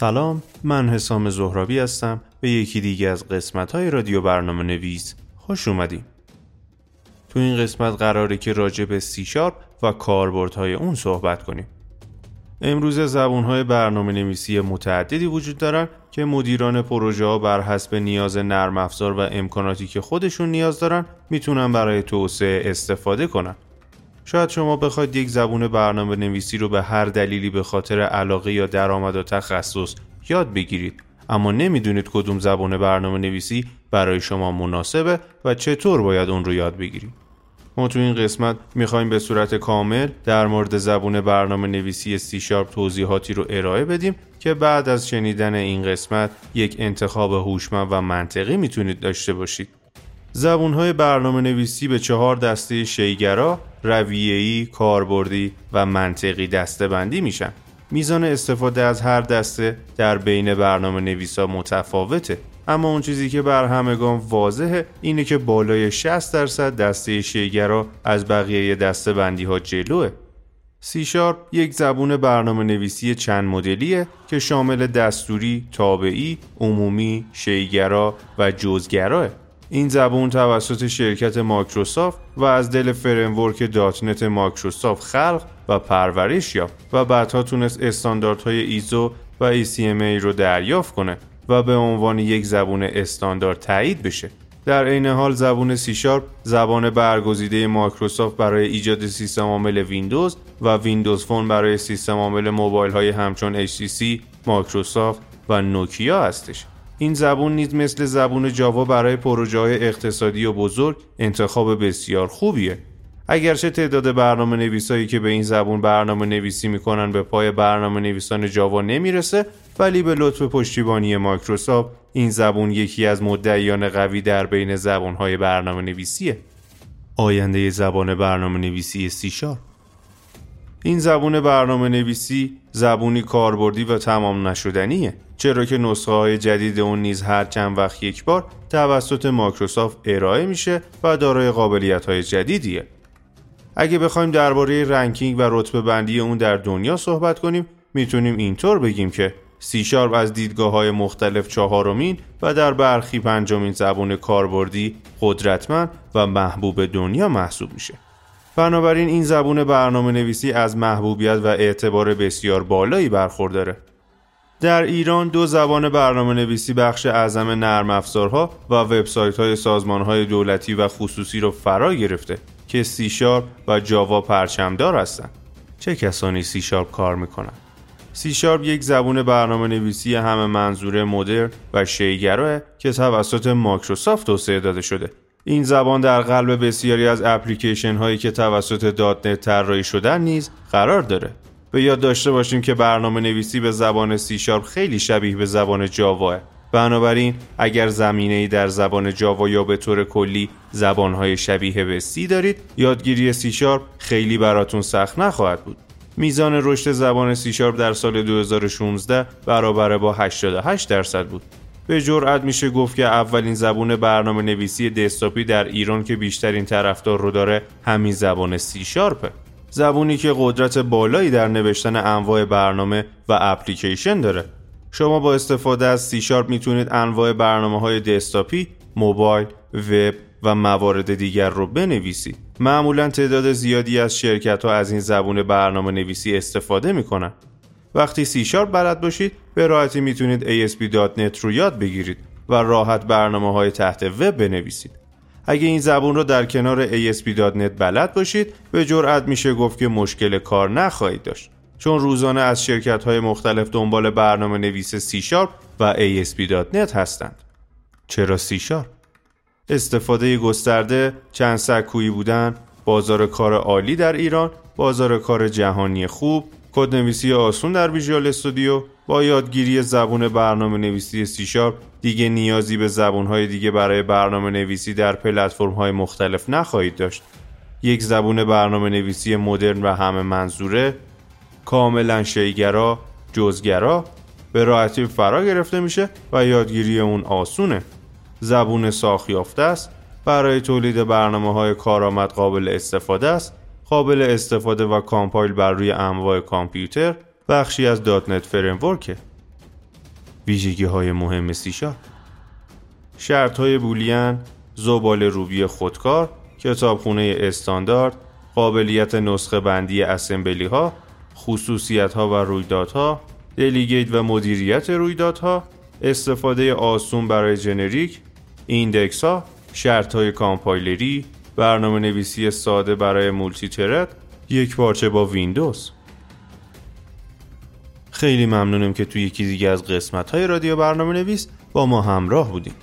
سلام من حسام زهرابی هستم به یکی دیگه از قسمت های رادیو برنامه نویس خوش اومدیم تو این قسمت قراره که راجع به سی شارپ و کاربردهای اون صحبت کنیم. امروز زبون های برنامه نویسی متعددی وجود دارن که مدیران پروژه ها بر حسب نیاز نرم افزار و امکاناتی که خودشون نیاز دارن می‌تونن برای توسعه استفاده کنن. شاید شما بخواید یک زبون برنامه نویسی رو به هر دلیلی به خاطر علاقه یا درآمد و تخصص یاد بگیرید. اما نمی‌دونید کدوم زبان برنامه نویسی برای شما مناسبه و چطور باید اون رو یاد بگیرید. ما تو این قسمت می‌خوایم به صورت کامل در مورد زبون برنامه نویسی سی شارپ توضیحاتی رو ارائه بدیم که بعد از شنیدن این قسمت یک انتخاب هوشمند و منطقی می‌تونید داشته باشید. زبون های برنامه نویسی به چهار دسته شیگرا، رویه‌ای، کاربردی و منطقی دسته بندی میشن. میزان استفاده از هر دسته در بین برنامه نویسا متفاوته. اما اون چیزی که بر همگان واضحه اینه که بالای 60 درصد دسته شی‌گرا از بقیه دسته بندی ها جلوه. سی شارپ یک زبون برنامه نویسی چند مدلیه که شامل دستوری، تابعی، عمومی، شی‌گرا و جزءگرا. این زبون توسط شرکت مایکروسافت و از دل framework .NET مایکروسافت خلق و پرورش یافت و بعدها تونست استانداردهای ایزو و ECMA رو دریافت کنه و به عنوان یک زبون استاندارد تایید بشه. در عین حال زبون سی شارپ زبان برگزیده مایکروسافت برای ایجاد سیستم عامل ویندوز و ویندوز فون برای سیستم عامل موبایل های همچون HTC، مایکروسافت و نوکیا هستش. این زبون نیز مثل زبون جاوا برای پروژه های اقتصادی و بزرگ انتخاب بسیار خوبیه. اگرچه تعداد برنامه نویسایی که به این زبون برنامه نویسی می‌کنن به پای برنامه نویسان جاوا نمی‌رسه ولی به لطف پشتیبانی مایکروسافت این زبون یکی از مدعیان قوی در بین زبانهای برنامه نویسیه. آینده زبان برنامه نویسی سی شارپ این زبون برنامه نویسی زبونی کاربردی و تمام نشدنیه. چرا که نسخه های جدید اون نیز هر چند وقت یک بار توسط مایکروسافت ارائه میشه و دارای قابلیت های جدیدیه. اگه بخوایم درباره ranking و رتبه بندی اون در دنیا صحبت کنیم می‌تونیم اینطور بگیم که سی شارپ از دیدگاه های مختلف چهارمین و در برخی پنجمین زبون کاربردی قدرتمند و محبوب دنیا محسوب میشه. بنابراین این زبون برنامه نویسی از محبوبیت و اعتبار بسیار بالایی برخورداره. در ایران دو زبان برنامه نویسی بخش اعظم نرم افزارها و وبسایت های سازمان های دولتی و خصوصی رو فرا گرفته که سی شارپ و جاوا پرچمدار هستند. چه کسانی سی شارپ کار می‌کنن؟ سی شارپ یک زبون برنامه نویسی همه منظوره مدرن و شی‌گراه که توسط مایکروسافت توسعه داده شده این زبان در قلب بسیاری از اپلیکیشن هایی که توسط .NET طراحی شدن نیز قرار داره. به یاد داشته باشیم که برنامه نویسی به زبان سی شارپ خیلی شبیه به زبان جاوا بنابراین اگر زمینه ای در زبان جاوا یا به طور کلی زبانهای شبیه به C دارید یادگیری سی شارپ خیلی براتون سخت نخواهد بود. میزان رشد زبان سی شارپ در سال 2016 برابر با 88 درصد بود. به جرأت میشه گفت که اولین زبون برنامه نویسی دسکتاپی در ایران که بیشترین طرفدار رو داره همین زبان سی شارپه زبونی که قدرت بالایی در نوشتن انواع برنامه و اپلیکیشن داره شما با استفاده از سی شارپ می‌تونید انواع برنامه های دسکتاپی، موبایل، وب و موارد دیگر رو بنویسید. معمولا تعداد زیادی از شرکت ها از این زبون برنامه نویسی استفاده می‌کنن. وقتی سی شارپ بلد باشید به راحتی می‌تونید ASP.NET رو یاد بگیرید و راحت برنامه های تحت وب بنویسید. اگه این زبون رو در کنار ASP.NET بلد باشید به جرأت میشه گفت که مشکل کار نخواهید داشت چون روزانه از شرکت های مختلف دنبال برنامه نویس سی شارپ و ASP.NET هستند. چرا سی شارپ؟ استفاده گسترده، چند سکویی بودن، بازار کار عالی در ایران، بازار کار جهانی خوب، کدنویسی آسون در ویژوال استودیو با یادگیری زبون برنامه نویسی سی شارپ دیگه نیازی به زبون های دیگه برای برنامه نویسی در پلتفرم های مختلف نخواهید داشت. یک زبون برنامه نویسی مدرن و همه منظوره کاملا شیگرا جزگرا به راحتی فرا گرفته میشه و یادگیری اون آسونه. زبون ساخت یافته است برای تولید برنامه های کارآمد قابل استفاده است قابل استفاده و compile بر روی انواع کامپیوتر بخشی از .NET framework ه ویژگی های مهم سیشا. شرط های Boolean زباله‌روبی خودکار کتابخونه استاندارد قابلیت نسخه بندی assembly ها خصوصیت ها و رویدادها delegate و مدیریت رویدادها استفاده آسون برای generic index ها شرط های کامپایلری برنامه نویسی ساده برای multi-thread یک پارچه با ویندوز. خیلی ممنونم که توی یکی دیگه از قسمت های رادیو برنامه نویس با ما همراه بودیم